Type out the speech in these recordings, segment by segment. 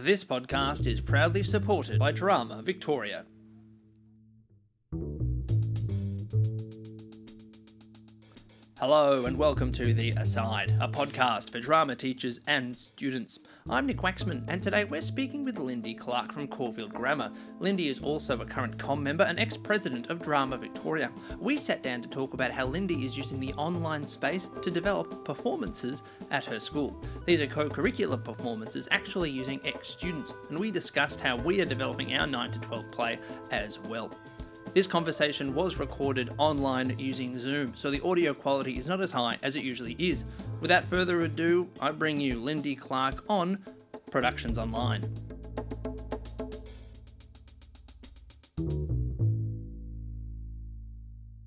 This podcast is proudly supported by Drama Victoria. Hello and welcome to The Aside, a podcast for drama teachers and students. I'm Nick Waxman, and today we're speaking with Lyndy Clarke from Caulfield Grammar. Lyndy is also a current COM member and ex president of Drama Victoria. We sat down to talk about how Lyndy is using the online space to develop performances at her school. These are co curricular performances actually using ex students, and we discussed how we are developing our 9 to 12 play as well. This conversation was recorded online using Zoom, so the audio quality is not as high as it usually is. Without further ado, I bring you Lyndy Clarke on Productions Online.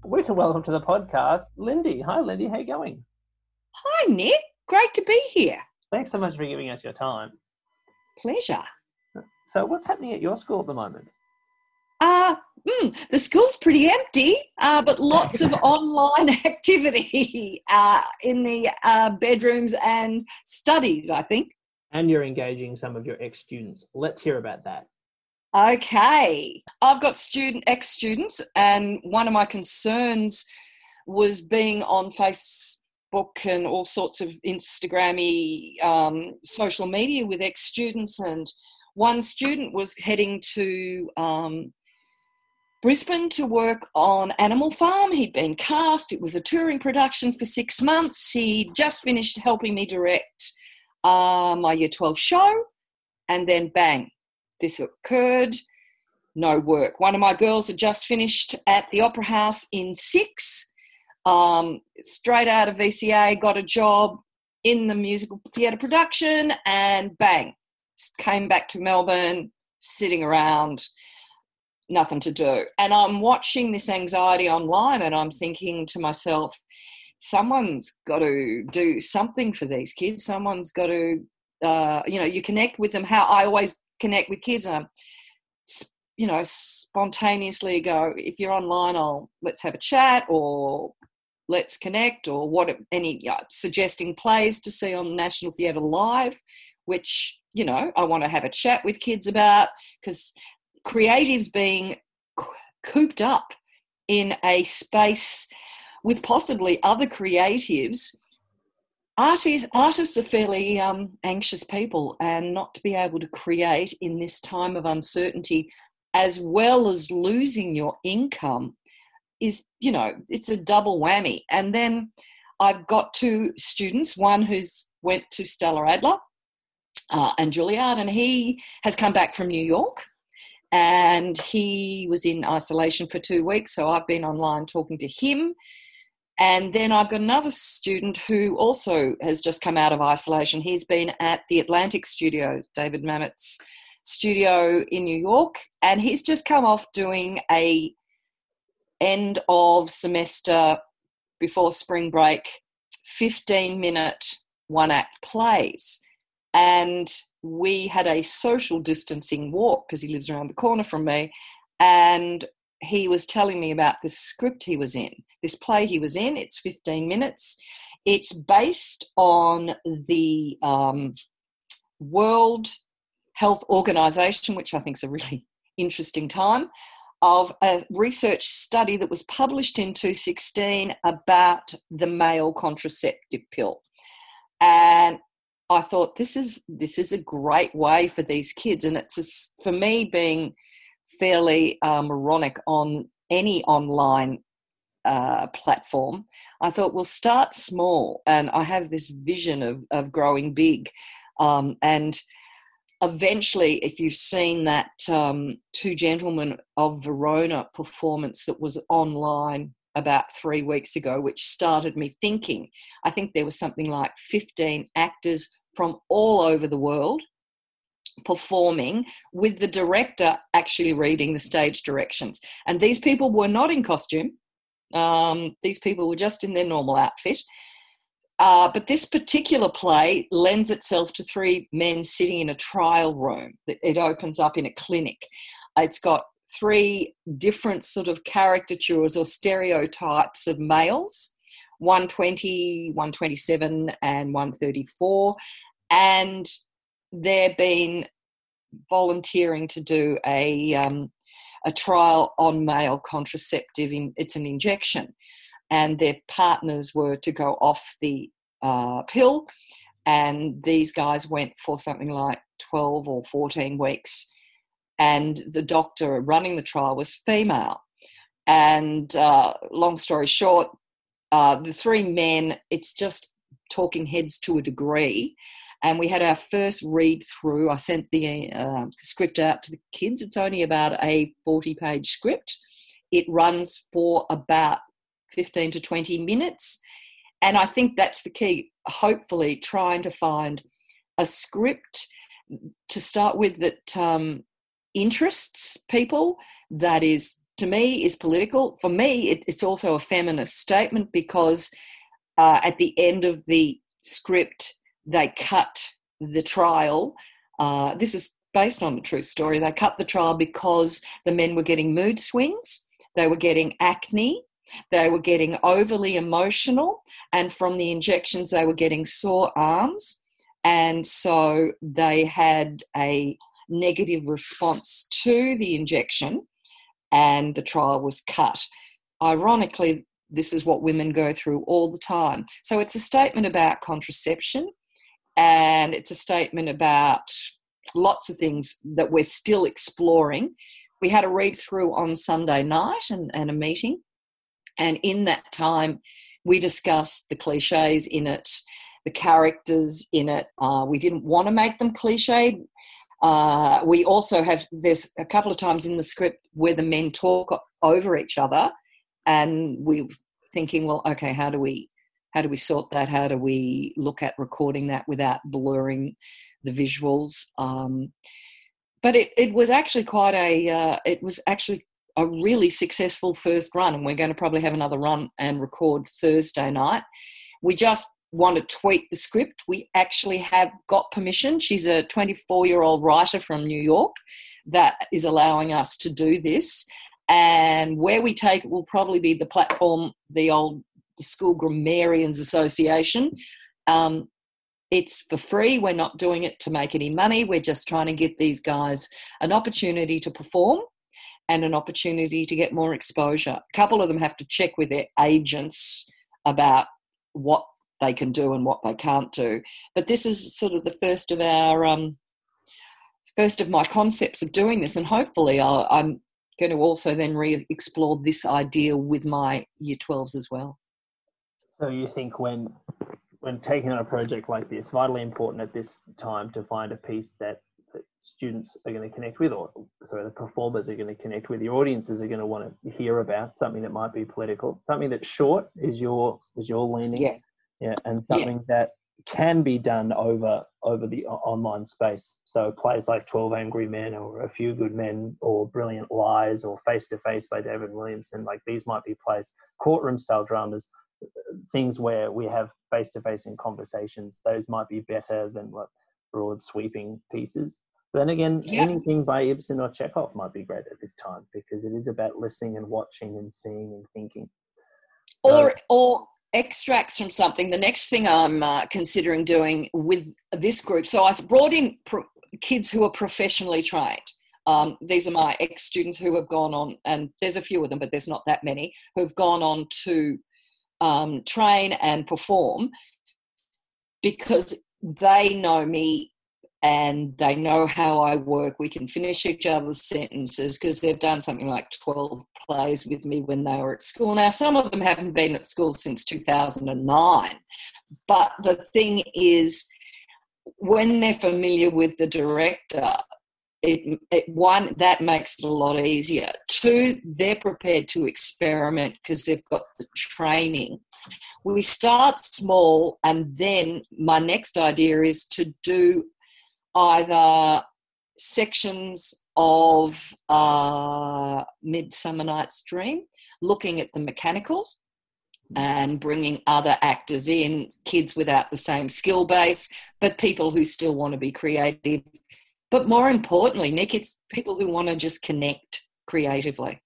We can welcome to the podcast Lyndy. Hi, Lyndy. How you going? Hi, Nick. Great to be here. Thanks so much for giving us your time. Pleasure. So, what's happening at your school at the moment? Uh, mm, the school's pretty empty, uh, but lots of online activity uh, in the uh, bedrooms and studies, I think. And you're engaging some of your ex students. Let's hear about that. Okay. I've got student ex students, and one of my concerns was being on Facebook and all sorts of Instagrammy um, social media with ex students. And one student was heading to um, Brisbane to work on Animal Farm. He'd been cast, it was a touring production for six months. He just finished helping me direct uh, my Year 12 show, and then bang, this occurred. No work. One of my girls had just finished at the Opera House in six, um, straight out of VCA, got a job in the musical theatre production, and bang, came back to Melbourne, sitting around nothing to do. And I'm watching this anxiety online and I'm thinking to myself, someone's got to do something for these kids. Someone's got to, uh, you know, you connect with them. How I always connect with kids, and I, you know, spontaneously go. If you're online, I'll let's have a chat or let's connect or what any uh, suggesting plays to see on National Theatre Live, which you know I want to have a chat with kids about because creatives being cooped up in a space with possibly other creatives artists artists are fairly um, anxious people and not to be able to create in this time of uncertainty as well as losing your income is you know it's a double whammy. And then i've got two students one who's went to stella adler uh, and juilliard and he has come back from new york and he was in isolation for two weeks so i've been online talking to him and then I've got another student who also has just come out of isolation. He's been at the Atlantic studio, David Mamet's studio in New York, and he's just come off doing a end of semester before spring break 15 minute one act plays. And we had a social distancing walk because he lives around the corner from me. And he was telling me about this script he was in, this play he was in. It's 15 minutes. It's based on the um, World Health Organization, which I think is a really interesting time, of a research study that was published in 2016 about the male contraceptive pill. And I thought this is this is a great way for these kids, and it's a, for me being fairly uh, moronic on any online uh, platform, I thought we'll start small. And I have this vision of, of growing big. Um, and eventually, if you've seen that um, Two Gentlemen of Verona performance that was online about three weeks ago, which started me thinking, I think there was something like 15 actors from all over the world performing with the director actually reading the stage directions. And these people were not in costume, um, these people were just in their normal outfit. Uh, but this particular play lends itself to three men sitting in a trial room. It opens up in a clinic. It's got three different sort of caricatures or stereotypes of males 120, 127, and 134. And they're been volunteering to do a um, a trial on male contraceptive. In, it's an injection, and their partners were to go off the uh, pill, and these guys went for something like twelve or fourteen weeks, and the doctor running the trial was female. And uh, long story short, uh, the three men, it's just talking heads to a degree and we had our first read through. I sent the uh, script out to the kids. It's only about a 40 page script. It runs for about 15 to 20 minutes. And I think that's the key, hopefully, trying to find a script to start with that um, interests people, that is, to me, is political. For me, it, it's also a feminist statement because uh, at the end of the script, they cut the trial. Uh, this is based on a true story. They cut the trial because the men were getting mood swings, they were getting acne, they were getting overly emotional, and from the injections, they were getting sore arms. And so they had a negative response to the injection, and the trial was cut. Ironically, this is what women go through all the time. So it's a statement about contraception and it's a statement about lots of things that we're still exploring. We had a read through on Sunday night and, and a meeting, and in that time, we discussed the cliches in it, the characters in it. Uh, we didn't want to make them cliched. Uh, we also have there's a couple of times in the script where the men talk over each other, and we are thinking, well, okay, how do we how do we sort that? How do we look at recording that without blurring the visuals? Um, but it, it was actually quite a, uh, it was actually a really successful first run, and we're going to probably have another run and record Thursday night. We just want to tweak the script. We actually have got permission. She's a 24 year old writer from New York that is allowing us to do this. And where we take it will probably be the platform, the old the School Grammarians Association. Um, it's for free. We're not doing it to make any money. We're just trying to give these guys an opportunity to perform and an opportunity to get more exposure. A couple of them have to check with their agents about what they can do and what they can't do. But this is sort of the first of our um, first of my concepts of doing this, and hopefully i I'm going to also then re-explore this idea with my year 12s as well. So you think when when taking on a project like this, vitally important at this time to find a piece that, that students are going to connect with, or sorry, the performers are going to connect with, your audiences are going to want to hear about something that might be political, something that's short is your is your leaning, yeah, yeah, and something yeah. that can be done over over the online space. So plays like Twelve Angry Men or A Few Good Men or Brilliant Lies or Face to Face by David Williamson, like these might be plays, courtroom style dramas things where we have face to face in conversations, those might be better than what broad sweeping pieces. But then again, yeah. anything by Ibsen or Chekhov might be great at this time because it is about listening and watching and seeing and thinking. So, or or extracts from something. The next thing I'm uh, considering doing with this group. So I've brought in pro- kids who are professionally trained. Um, these are my ex students who have gone on, and there's a few of them, but there's not that many who have gone on to um, train and perform because they know me and they know how I work. We can finish each other's sentences because they've done something like 12 plays with me when they were at school. Now, some of them haven't been at school since 2009, but the thing is, when they're familiar with the director, it, it, one that makes it a lot easier. Two they're prepared to experiment because they've got the training. We start small and then my next idea is to do either sections of uh, midsummer night's dream looking at the mechanicals and bringing other actors in kids without the same skill base but people who still want to be creative but more importantly, Nick, it's people who want to just connect creatively.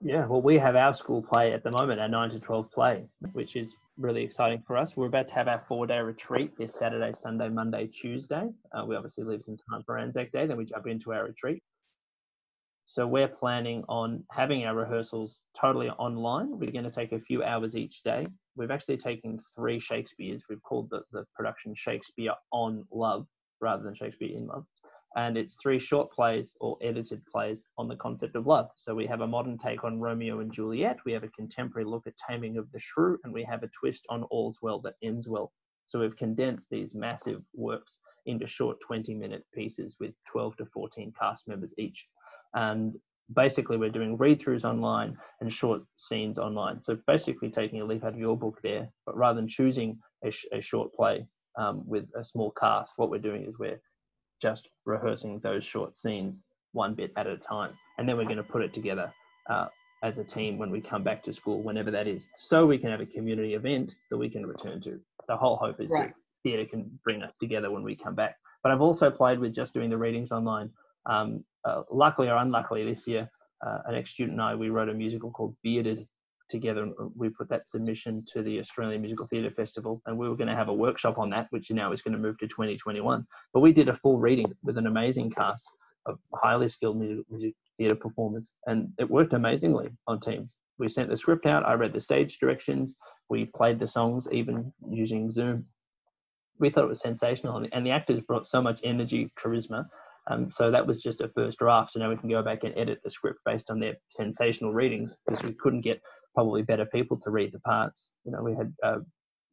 Yeah, well, we have our school play at the moment, our 9 to 12 play, which is really exciting for us. We're about to have our four day retreat this Saturday, Sunday, Monday, Tuesday. Uh, we obviously leave some time for Anzac Day, then we jump into our retreat. So we're planning on having our rehearsals totally online. We're going to take a few hours each day. We've actually taken three Shakespeare's. We've called the, the production Shakespeare on Love rather than Shakespeare in Love. And it's three short plays or edited plays on the concept of love. So we have a modern take on Romeo and Juliet, we have a contemporary look at Taming of the Shrew, and we have a twist on All's Well That Ends Well. So we've condensed these massive works into short 20 minute pieces with 12 to 14 cast members each. And basically, we're doing read throughs online and short scenes online. So basically, taking a leaf out of your book there, but rather than choosing a, sh- a short play um, with a small cast, what we're doing is we're just rehearsing those short scenes one bit at a time. And then we're going to put it together uh, as a team when we come back to school, whenever that is, so we can have a community event that we can return to. The whole hope is right. that theatre can bring us together when we come back. But I've also played with just doing the readings online. Um, uh, luckily or unluckily, this year, uh, an ex student and I, we wrote a musical called Bearded together. And we put that submission to the Australian Musical Theatre Festival, and we were going to have a workshop on that, which now is going to move to 2021. But we did a full reading with an amazing cast of highly skilled music, music theatre performers, and it worked amazingly on Teams. We sent the script out. I read the stage directions. We played the songs, even using Zoom. We thought it was sensational, and the actors brought so much energy, charisma, um, so that was just a first draft. So now we can go back and edit the script based on their sensational readings because we couldn't get probably better people to read the parts. You know, we had uh,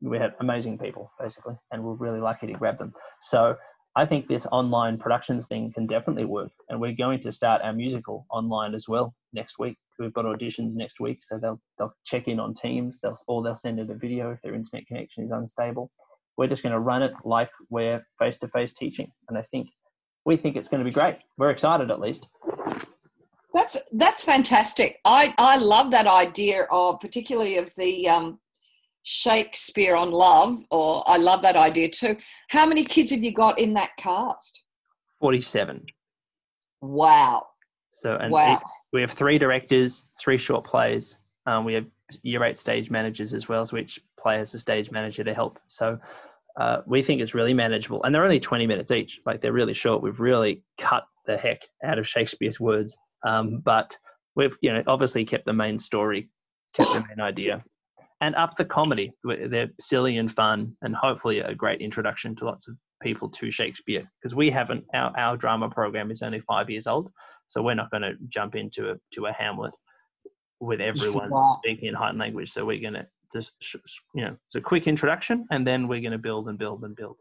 we had amazing people basically, and we're really lucky to grab them. So I think this online productions thing can definitely work, and we're going to start our musical online as well next week. We've got auditions next week, so they'll they'll check in on Teams, they'll or they'll send in a video if their internet connection is unstable. We're just going to run it like we're face-to-face teaching, and I think we think it's going to be great. We're excited at least. That's that's fantastic. I I love that idea of particularly of the um, Shakespeare on love, or I love that idea too. How many kids have you got in that cast? Forty-seven. Wow. So and wow. we have three directors, three short plays. Um, we have year eight stage managers as well, so each player has a stage manager to help. So uh, we think it's really manageable, and they're only 20 minutes each. Like they're really short. We've really cut the heck out of Shakespeare's words, um, but we've you know obviously kept the main story, kept the main idea, and up the comedy. They're silly and fun, and hopefully a great introduction to lots of people to Shakespeare. Because we haven't our our drama program is only five years old, so we're not going to jump into a to a Hamlet with everyone wow. speaking in heightened language. So we're going to just you know it's a quick introduction and then we're going to build and build and build.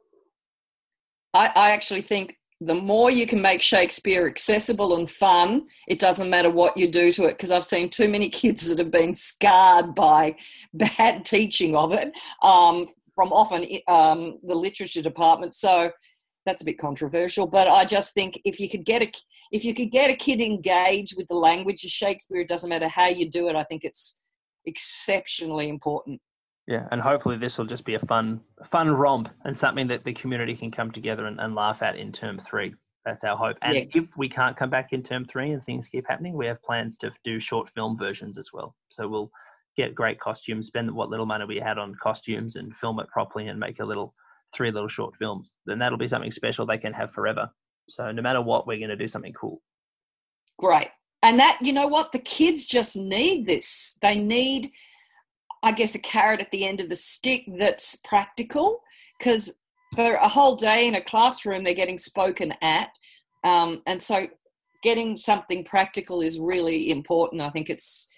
I, I actually think the more you can make shakespeare accessible and fun it doesn't matter what you do to it because i've seen too many kids that have been scarred by bad teaching of it um, from often um, the literature department. So that's a bit controversial but i just think if you could get a if you could get a kid engaged with the language of shakespeare it doesn't matter how you do it i think it's exceptionally important. Yeah, and hopefully this will just be a fun, fun romp and something that the community can come together and, and laugh at in term three. That's our hope. And yeah. if we can't come back in term three and things keep happening, we have plans to do short film versions as well. So we'll get great costumes, spend what little money we had on costumes, and film it properly and make a little three little short films. Then that'll be something special they can have forever. So no matter what, we're going to do something cool. Great and that you know what? The kids just need this. They need i guess a carrot at the end of the stick that's practical because for a whole day in a classroom they're getting spoken at. Um, and so getting something practical is really important. I think it's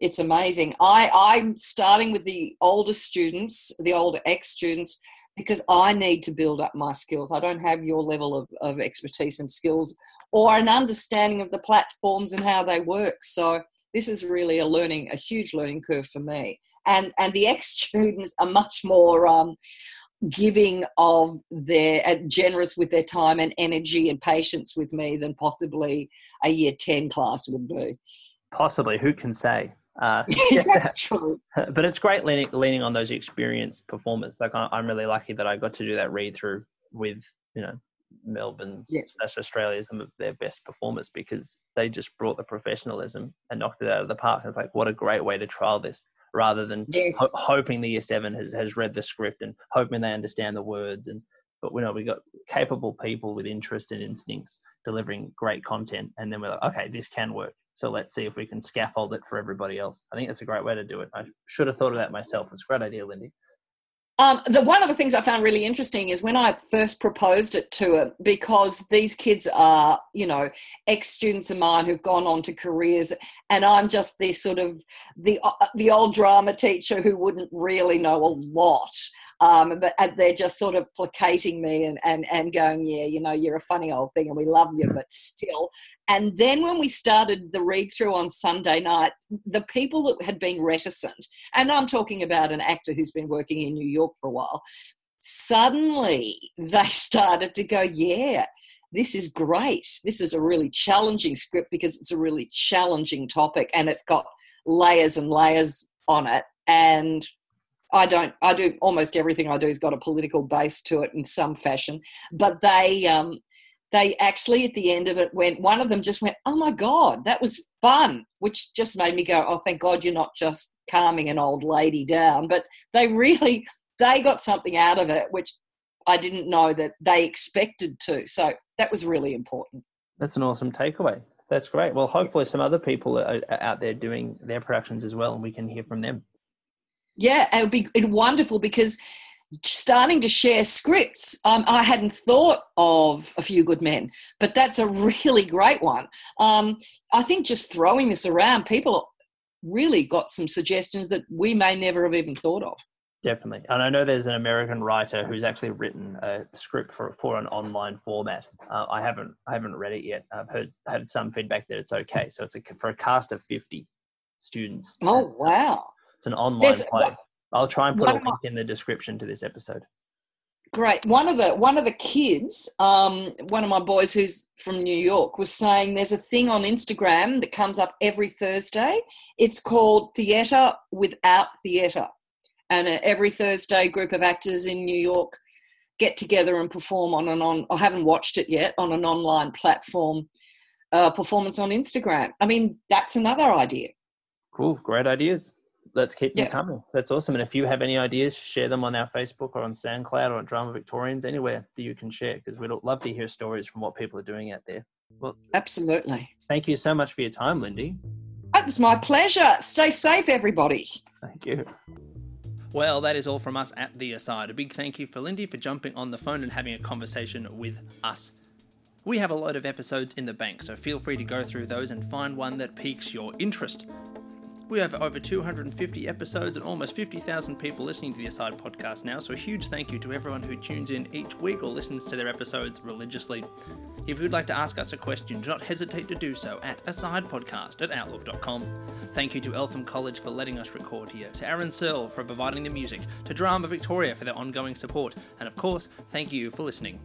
it's amazing. I i'm starting with the older students the older ex students because i need to build up my skills. I don't have your level of, of expertise and skills or an understanding of the platforms and how they work. So this is really a learning, a huge learning curve for me. And and the ex students are much more um, giving of their uh, generous with their time and energy and patience with me than possibly a year 10 class would be. Possibly who can say? Uh, yeah, that's true. But it's great leaning, leaning on those experienced performers. Like i'm really lucky that i got to do that read through with you know Melbourne's yeah. slash Australia's some of their best performers because they just brought the professionalism and knocked it out of the park. It's like what a great way to trial this. rather than Yes. ho- hoping the year seven has, has read the script and hoping they understand the words and but we know we got capable people with interest and instincts delivering great content and then we're like okay this can work so let's see if we can scaffold it for everybody else i think that's a great way to do it i should have thought of that myself it's a great idea lyndy Um, the one of the things I found really interesting is when I first proposed it to her, because these kids are, you know, ex students of mine who've gone on to careers, and I'm just the sort of the uh, the old drama teacher who wouldn't really know a lot. Um, but and they're just sort of placating me and, and, and going, yeah, you know, you're a funny old thing and we love you, but still. And then when we started the read through on Sunday night, the people that had been reticent, and I'm talking about an actor who's been working in New York for a while, suddenly they started to go, yeah, this is great. This is a really challenging script because it's a really challenging topic and it's got layers and layers on it. And I don't, I do almost everything I do has got a political base to it in some fashion. But they, um, they actually at the end of it went, one of them just went, oh my God, that was fun, which just made me go, oh, thank God you're not just calming an old lady down. But they really, they got something out of it, which I didn't know that they expected to. So that was really important. That's an awesome takeaway. That's great. Well, hopefully, some other people are, out there doing their productions as well, and we can hear from them. Yeah, it would be it'd wonderful because starting to share scripts, um, I hadn't thought of A Few Good Men, but that's a really great one. Um, I think just throwing this around, people really got some suggestions that we may never have even thought of. Definitely, and I know there's an American writer who's actually written a script for for an online format. Uh, I haven't I haven't read it yet. I've heard had some feedback that it's okay. So it's a, for a cast of 50 students. Oh wow! It's an online There's- play. I'll try and put a link in the description to this episode. Great. One of the one of the kids, um, one of my boys who's from New York, was saying there's a thing on Instagram that comes up every Thursday. It's called Theatre Without Theatre, and uh, every Thursday, a group of actors in New York get together and perform on an on. I haven't watched it yet on an online platform. Uh, performance on Instagram. I mean, that's another idea. Cool, great ideas. Let's keep them Yeah. coming. That's awesome. And if you have any ideas, share them on our Facebook or on SoundCloud or on Drama Victorians, anywhere that you can share, because we'd love to hear stories from what people are doing out there. Well, Absolutely. thank you so much for your time, Lyndy. It's my pleasure. Stay safe, everybody. Thank you. Well, that is all from us at The Aside. A big thank you for Lyndy for jumping on the phone and having a conversation with us. We have a load of episodes in the bank, so feel free to go through those and find one that piques your interest. We have over 250 episodes and almost 50,000 people listening to the Aside podcast now, so a huge thank you to everyone who tunes in each week or listens to their episodes religiously. If you'd like to ask us a question, do not hesitate to do so at asidepodcast at outlook.com. Thank you to Eltham College for letting us record here, to Aaron Searle for providing the music, to Drama Victoria for their ongoing support, and of course, thank you for listening.